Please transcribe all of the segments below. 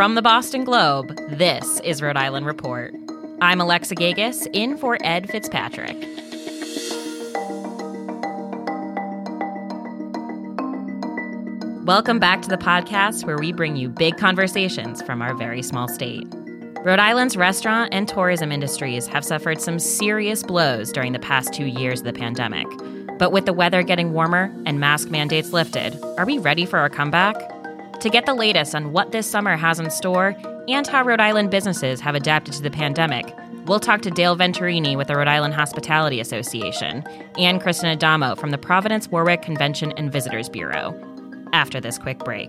From the Boston Globe, this is Rhode Island Report. I'm Alexa Gagosz, in for Ed Fitzpatrick. Welcome back to the podcast where we bring you big conversations from our very small state. Rhode Island's restaurant and tourism industries have suffered some serious blows during the past two years of the pandemic. But with the weather getting warmer and mask mandates lifted, are we ready for our comeback? To get the latest on what this summer has in store and how Rhode Island businesses have adapted to the pandemic, we'll talk to Dale Venturini with the Rhode Island Hospitality Association and Kristen Adamo from the Providence Warwick Convention and Visitors Bureau after this quick break.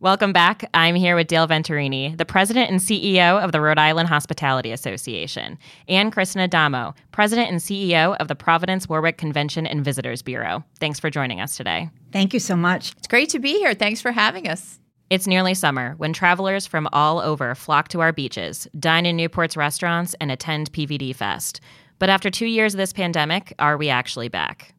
Welcome back. I'm here with Dale Venturini, the president and CEO of the Rhode Island Hospitality Association, and Kristen Adamo, president and CEO of the Providence Warwick Convention and Visitors Bureau. Thanks for joining us today. Thank you so much. It's great to be here. Thanks for having us. It's nearly summer when travelers from all over flock to our beaches, dine in Newport's restaurants, and attend PVD Fest. But after two years of this pandemic, are we actually back?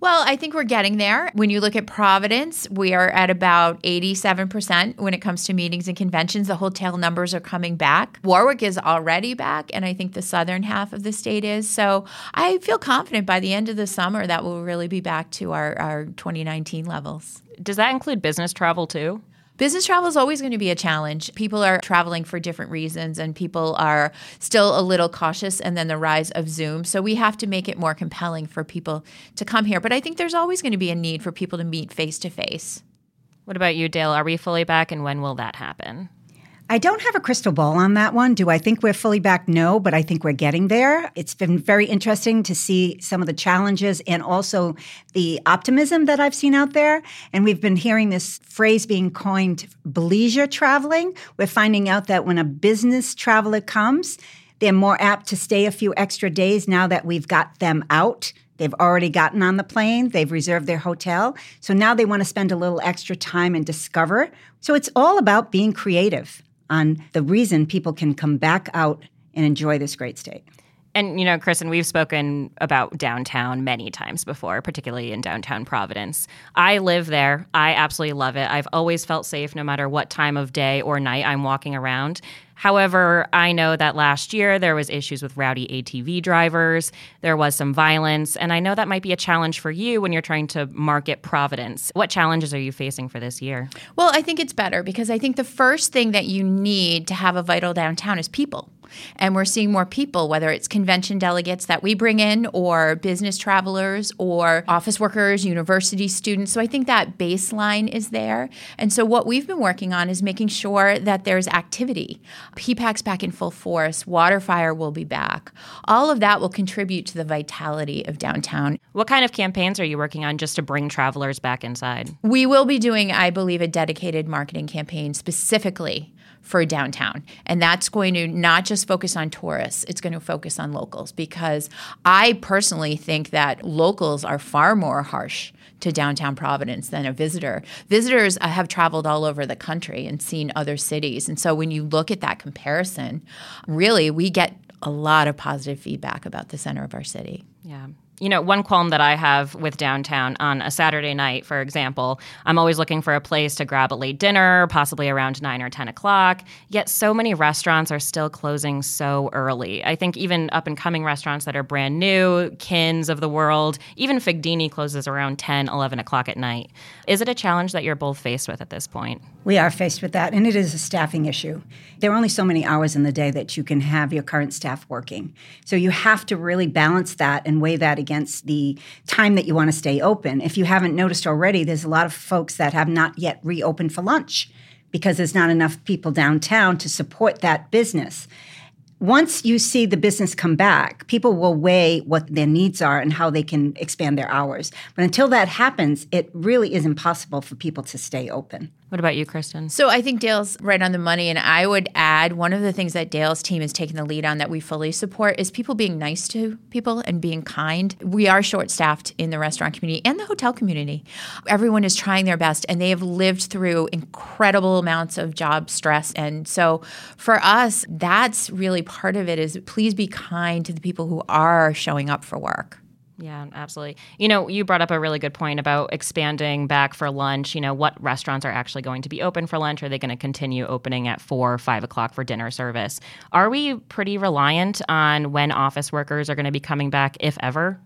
Well, I think we're getting there. When you look at Providence, we are at about 87% when it comes to meetings and conventions. The hotel numbers are coming back. Warwick is already back, and I think the southern half of the state is. So I feel confident by the end of the summer that we'll really be back to our, our 2019 levels. Does that include business travel too? Business travel is always going to be a challenge. People are traveling for different reasons and people are still a little cautious and then the rise of Zoom. So we have to make it more compelling for people to come here. But I think there's always going to be a need for people to meet face to face. What about you, Dale? Are we fully back and when will that happen? I don't have a crystal ball on that one. Do I think we're fully back? No, but I think we're getting there. It's been very interesting to see some of the challenges and also the optimism that I've seen out there. And we've been hearing this phrase being coined bleisure traveling. We're finding out that when a business traveler comes, they're more apt to stay a few extra days now that we've got them out. They've already gotten on the plane, they've reserved their hotel. So now they want to spend a little extra time and discover. So it's all about being creative on the reason people can come back out and enjoy this great state. And, you know, Kristen, we've spoken about downtown many times before, particularly in downtown Providence. I live there. I absolutely love it. I've always felt safe no matter what time of day or night I'm walking around. However, I know that last year there was issues with rowdy ATV drivers, there was some violence, and I know that might be a challenge for you when you're trying to market Providence. What challenges are you facing for this year? Well, I think it's better because I think the first thing that you need to have a vital downtown is people. And we're seeing more people, whether it's convention delegates that we bring in, or business travelers, or office workers, university students. So I think that baseline is there. And so what we've been working on is making sure that there's activity. PPAC's back in full force, Waterfire will be back. All of that will contribute to the vitality of downtown. What kind of campaigns are you working on just to bring travelers back inside? We will be doing, I believe, a dedicated marketing campaign specifically for downtown. And that's going to not just focus on tourists, it's going to focus on locals because I personally think that locals are far more harsh to downtown Providence than a visitor. Visitors uh, have traveled all over the country and seen other cities. And so when you look at that comparison, really we get a lot of positive feedback about the center of our city. Yeah you know, one qualm that I have with downtown on a Saturday night, for example, I'm always looking for a place to grab a late dinner, possibly around nine or 10 o'clock. Yet so many restaurants are still closing so early. I think even up and coming restaurants that are brand new, Kins of the world, even Figdini closes around 10, 11 o'clock at night. Is it a challenge that you're both faced with at this point? We are faced with that, and it is a staffing issue. There are only so many hours in the day that you can have your current staff working. So you have to really balance that and weigh that against the time that you want to stay open. If you haven't noticed already, there's a lot of folks that have not yet reopened for lunch because there's not enough people downtown to support that business once you see the business come back, people will weigh what their needs are and how they can expand their hours. But until that happens, it really is impossible for people to stay open. What about you, Kristen? So I think Dale's right on the money. And I would add one of the things that Dale's team is taking the lead on that we fully support is people being nice to people and being kind. We are short staffed in the restaurant community and the hotel community. Everyone is trying their best and they have lived through incredible amounts of job stress. And so for us, that's really part of it is please be kind to the people who are showing up for work. Yeah, absolutely. You know, you brought up a really good point about expanding back for lunch. You know, what restaurants are actually going to be open for lunch? Are they going to continue opening at four five o'clock for dinner service? Are we pretty reliant on when office workers are going to be coming back, if ever?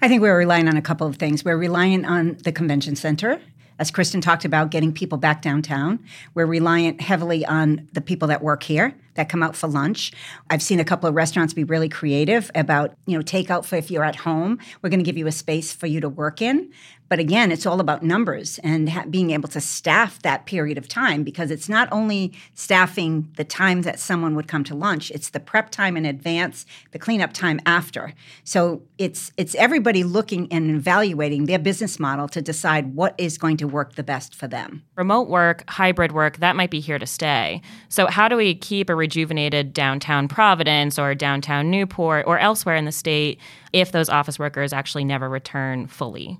I think we're relying on a couple of things. We're relying on the convention center as Kristen talked about, getting people back downtown. We're reliant heavily on the people that work here that come out for lunch. I've seen a couple of restaurants be really creative about, you know, takeout for if you're at home. We're going to give you a space for you to work in. But again, it's all about numbers and ha- being able to staff that period of time because it's not only staffing the time that someone would come to lunch, it's the prep time in advance, the cleanup time after. So it's it's everybody looking and evaluating their business model to decide what is going to work the best for them. Remote work, hybrid work, that might be here to stay. So how do we keep a rejuvenated downtown Providence or downtown Newport or elsewhere in the state if those office workers actually never return fully?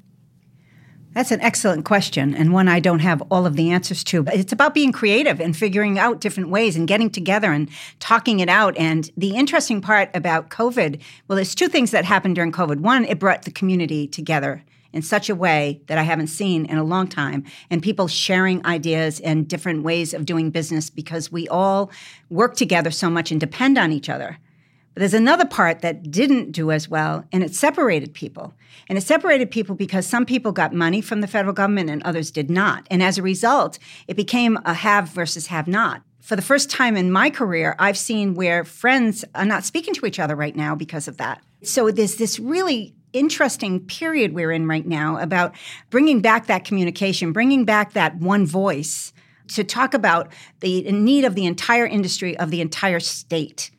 That's an excellent question, and one I don't have all of the answers to. But it's about being creative and figuring out different ways and getting together and talking it out. And the interesting part about COVID well, there's two things that happened during COVID. One, it brought the community together in such a way that I haven't seen in a long time, and people sharing ideas and different ways of doing business because we all work together so much and depend on each other. But there's another part that didn't do as well, and it separated people. And it separated people because some people got money from the federal government and others did not. And as a result, it became a have versus have not. For the first time in my career, I've seen where friends are not speaking to each other right now because of that. So there's this really interesting period we're in right now about bringing back that communication, bringing back that one voice to talk about the need of the entire industry, of the entire state.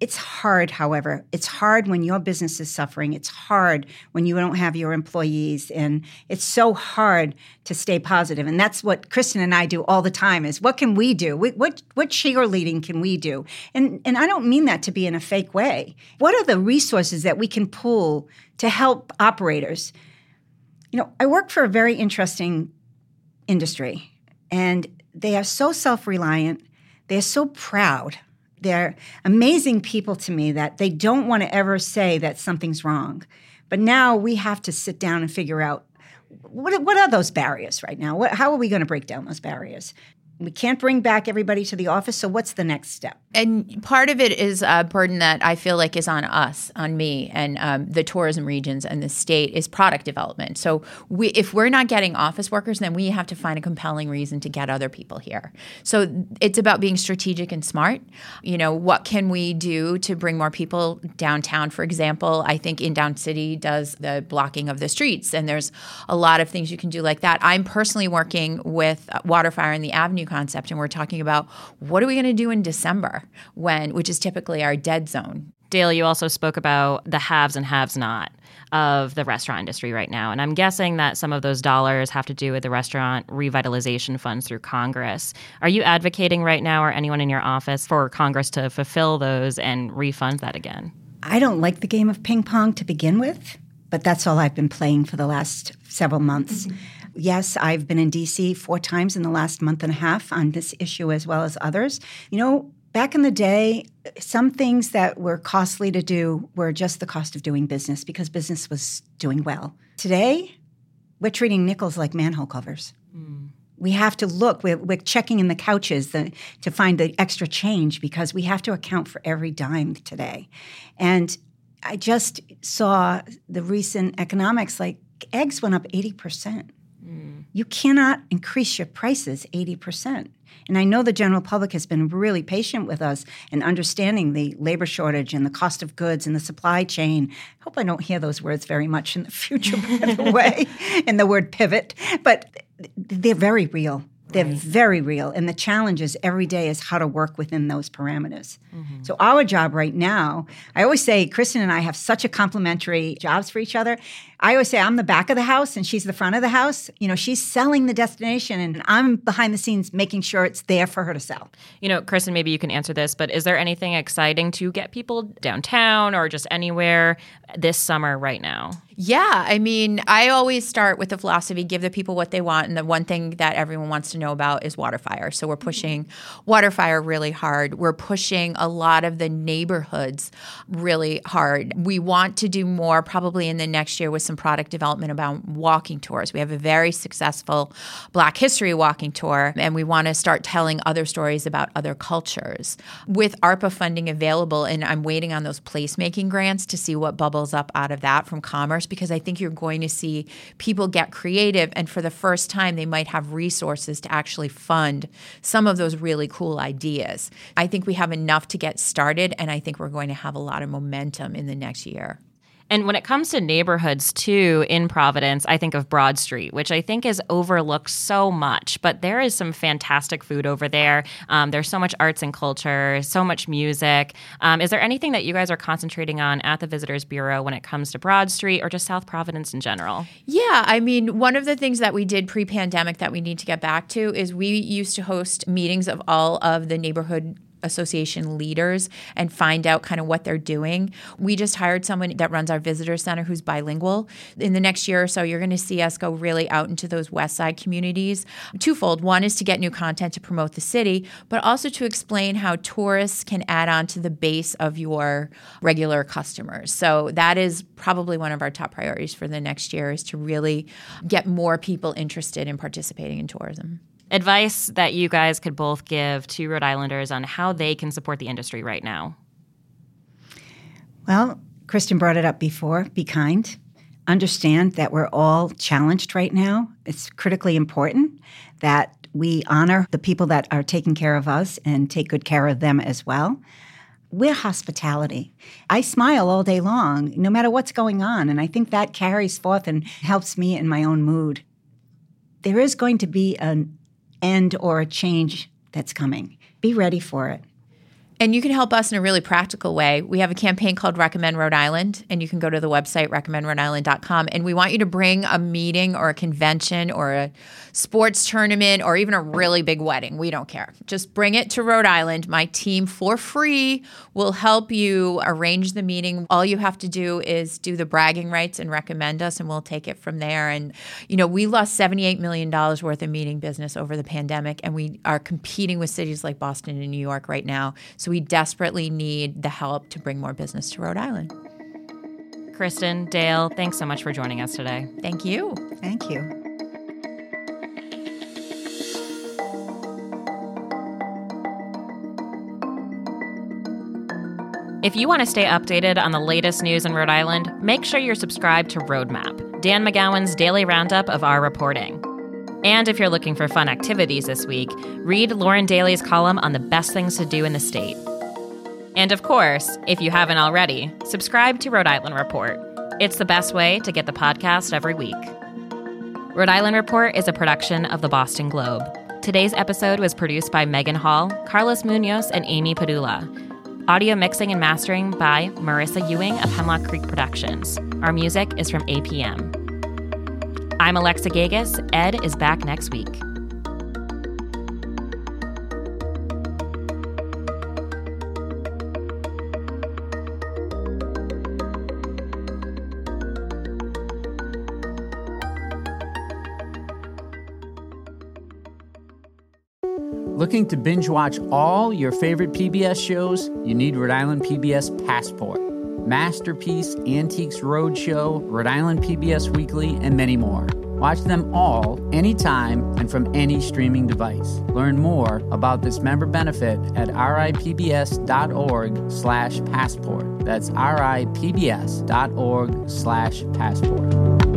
It's hard, however. It's hard when your business is suffering. It's hard when you don't have your employees. And it's so hard to stay positive. And that's what Kristen and I do all the time is what can we do? What, what cheerleading can we do? And, and I don't mean that to be in a fake way. What are the resources that we can pull to help operators? You know, I work for a very interesting industry, and they are so self reliant, they are so proud they're amazing people to me that they don't want to ever say that something's wrong. But now we have to sit down and figure out what, what are those barriers right now? What, how are we going to break down those barriers? We can't bring back everybody to the office, so what's the next step? And part of it is a burden that I feel like is on us, on me, and um, the tourism regions and the state is product development. So we, if we're not getting office workers, then we have to find a compelling reason to get other people here. So it's about being strategic and smart. You know, what can we do to bring more people downtown? For example, I think Inbound City does the blocking of the streets, and there's a lot of things you can do like that. I'm personally working with Waterfire and the Avenue concept, and we're talking about what are we going to do in December when, which is typically our dead zone. Dale, you also spoke about the haves and haves not of the restaurant industry right now. And I'm guessing that some of those dollars have to do with the restaurant revitalization funds through Congress. Are you advocating right now, or anyone in your office, for Congress to fulfill those and refund that again? I don't like the game of ping pong to begin with, but that's all I've been playing for the last several months. Mm-hmm. Yes, I've been in DC four times in the last month and a half on this issue as well as others. You know, Back in the day, some things that were costly to do were just the cost of doing business because business was doing well. Today, we're treating nickels like manhole covers. Mm. We have to look, we're, we're checking in the couches the, to find the extra change because we have to account for every dime today. And I just saw the recent economics like eggs went up 80%. Mm. You cannot increase your prices 80%. And I know the general public has been really patient with us in understanding the labor shortage and the cost of goods and the supply chain. I hope I don't hear those words very much in the future, by the way, and the word pivot. But they're very real. They're right. very real. And the challenge is every day is how to work within those parameters. Mm-hmm. So, our job right now, I always say, Kristen and I have such a complementary jobs for each other. I always say I'm the back of the house and she's the front of the house. You know, she's selling the destination and I'm behind the scenes making sure it's there for her to sell. You know, Kristen, maybe you can answer this, but is there anything exciting to get people downtown or just anywhere this summer right now? Yeah, I mean, I always start with the philosophy give the people what they want. And the one thing that everyone wants to know about is Waterfire. So we're pushing Waterfire really hard. We're pushing a lot of the neighborhoods really hard. We want to do more probably in the next year with some product development about walking tours. We have a very successful Black History walking tour, and we want to start telling other stories about other cultures. With ARPA funding available, and I'm waiting on those placemaking grants to see what bubbles up out of that from commerce, because I think you're going to see people get creative, and for the first time, they might have resources to actually fund some of those really cool ideas. I think we have enough to get started, and I think we're going to have a lot of momentum in the next year. And when it comes to neighborhoods, too, in Providence, I think of Broad Street, which I think is overlooked so much. But there is some fantastic food over there. Um, there's so much arts and culture, so much music. Um, is there anything that you guys are concentrating on at the Visitors Bureau when it comes to Broad Street or just South Providence in general? Yeah, I mean, one of the things that we did pre pandemic that we need to get back to is we used to host meetings of all of the neighborhood association leaders and find out kind of what they're doing. We just hired someone that runs our visitor center who's bilingual. In the next year or so, you're going to see us go really out into those West Side communities. Twofold. One is to get new content to promote the city, but also to explain how tourists can add on to the base of your regular customers. So that is probably one of our top priorities for the next year is to really get more people interested in participating in tourism advice that you guys could both give to Rhode Islanders on how they can support the industry right now? Well, Kristen brought it up before be kind. Understand that we're all challenged right now. It's critically important that we honor the people that are taking care of us and take good care of them as well. We're hospitality. I smile all day long, no matter what's going on. And I think that carries forth and helps me in my own mood. There is going to be an end or a change that's coming. Be ready for it. And you can help us in a really practical way. We have a campaign called Recommend Rhode Island, and you can go to the website recommendrhodeisland.com. And we want you to bring a meeting or a convention or a sports tournament or even a really big wedding. We don't care. Just bring it to Rhode Island. My team, for free, will help you arrange the meeting. All you have to do is do the bragging rights and recommend us, and we'll take it from there. And, you know, we lost $78 million worth of meeting business over the pandemic, and we are competing with cities like Boston and New York right now. So we desperately need the help to bring more business to Rhode Island. Kristen, Dale, thanks so much for joining us today. Thank you. Thank you. If you want to stay updated on the latest news in Rhode Island, make sure you're subscribed to Roadmap, Dan McGowan's daily roundup of our reporting. And if you're looking for fun activities this week, read Lauren Daley's column on the best things to do in the state. And of course, if you haven't already, subscribe to Rhode Island Report. It's the best way to get the podcast every week. Rhode Island Report is a production of the Boston Globe. Today's episode was produced by Megan Hall, Carlos Munoz, and Amy Padula. Audio mixing and mastering by Marissa Ewing of Hemlock Creek Productions. Our music is from APM. I'm Alexa Gagosz. Ed is back next week. Looking to binge watch all your favorite PBS shows? You need Rhode Island PBS Passport. Masterpiece, Antiques Roadshow, Rhode Island PBS Weekly, and many more. Watch them all anytime and from any streaming device. Learn more about this member benefit at ripbs.org slash passport. That's ripbs.org slash passport.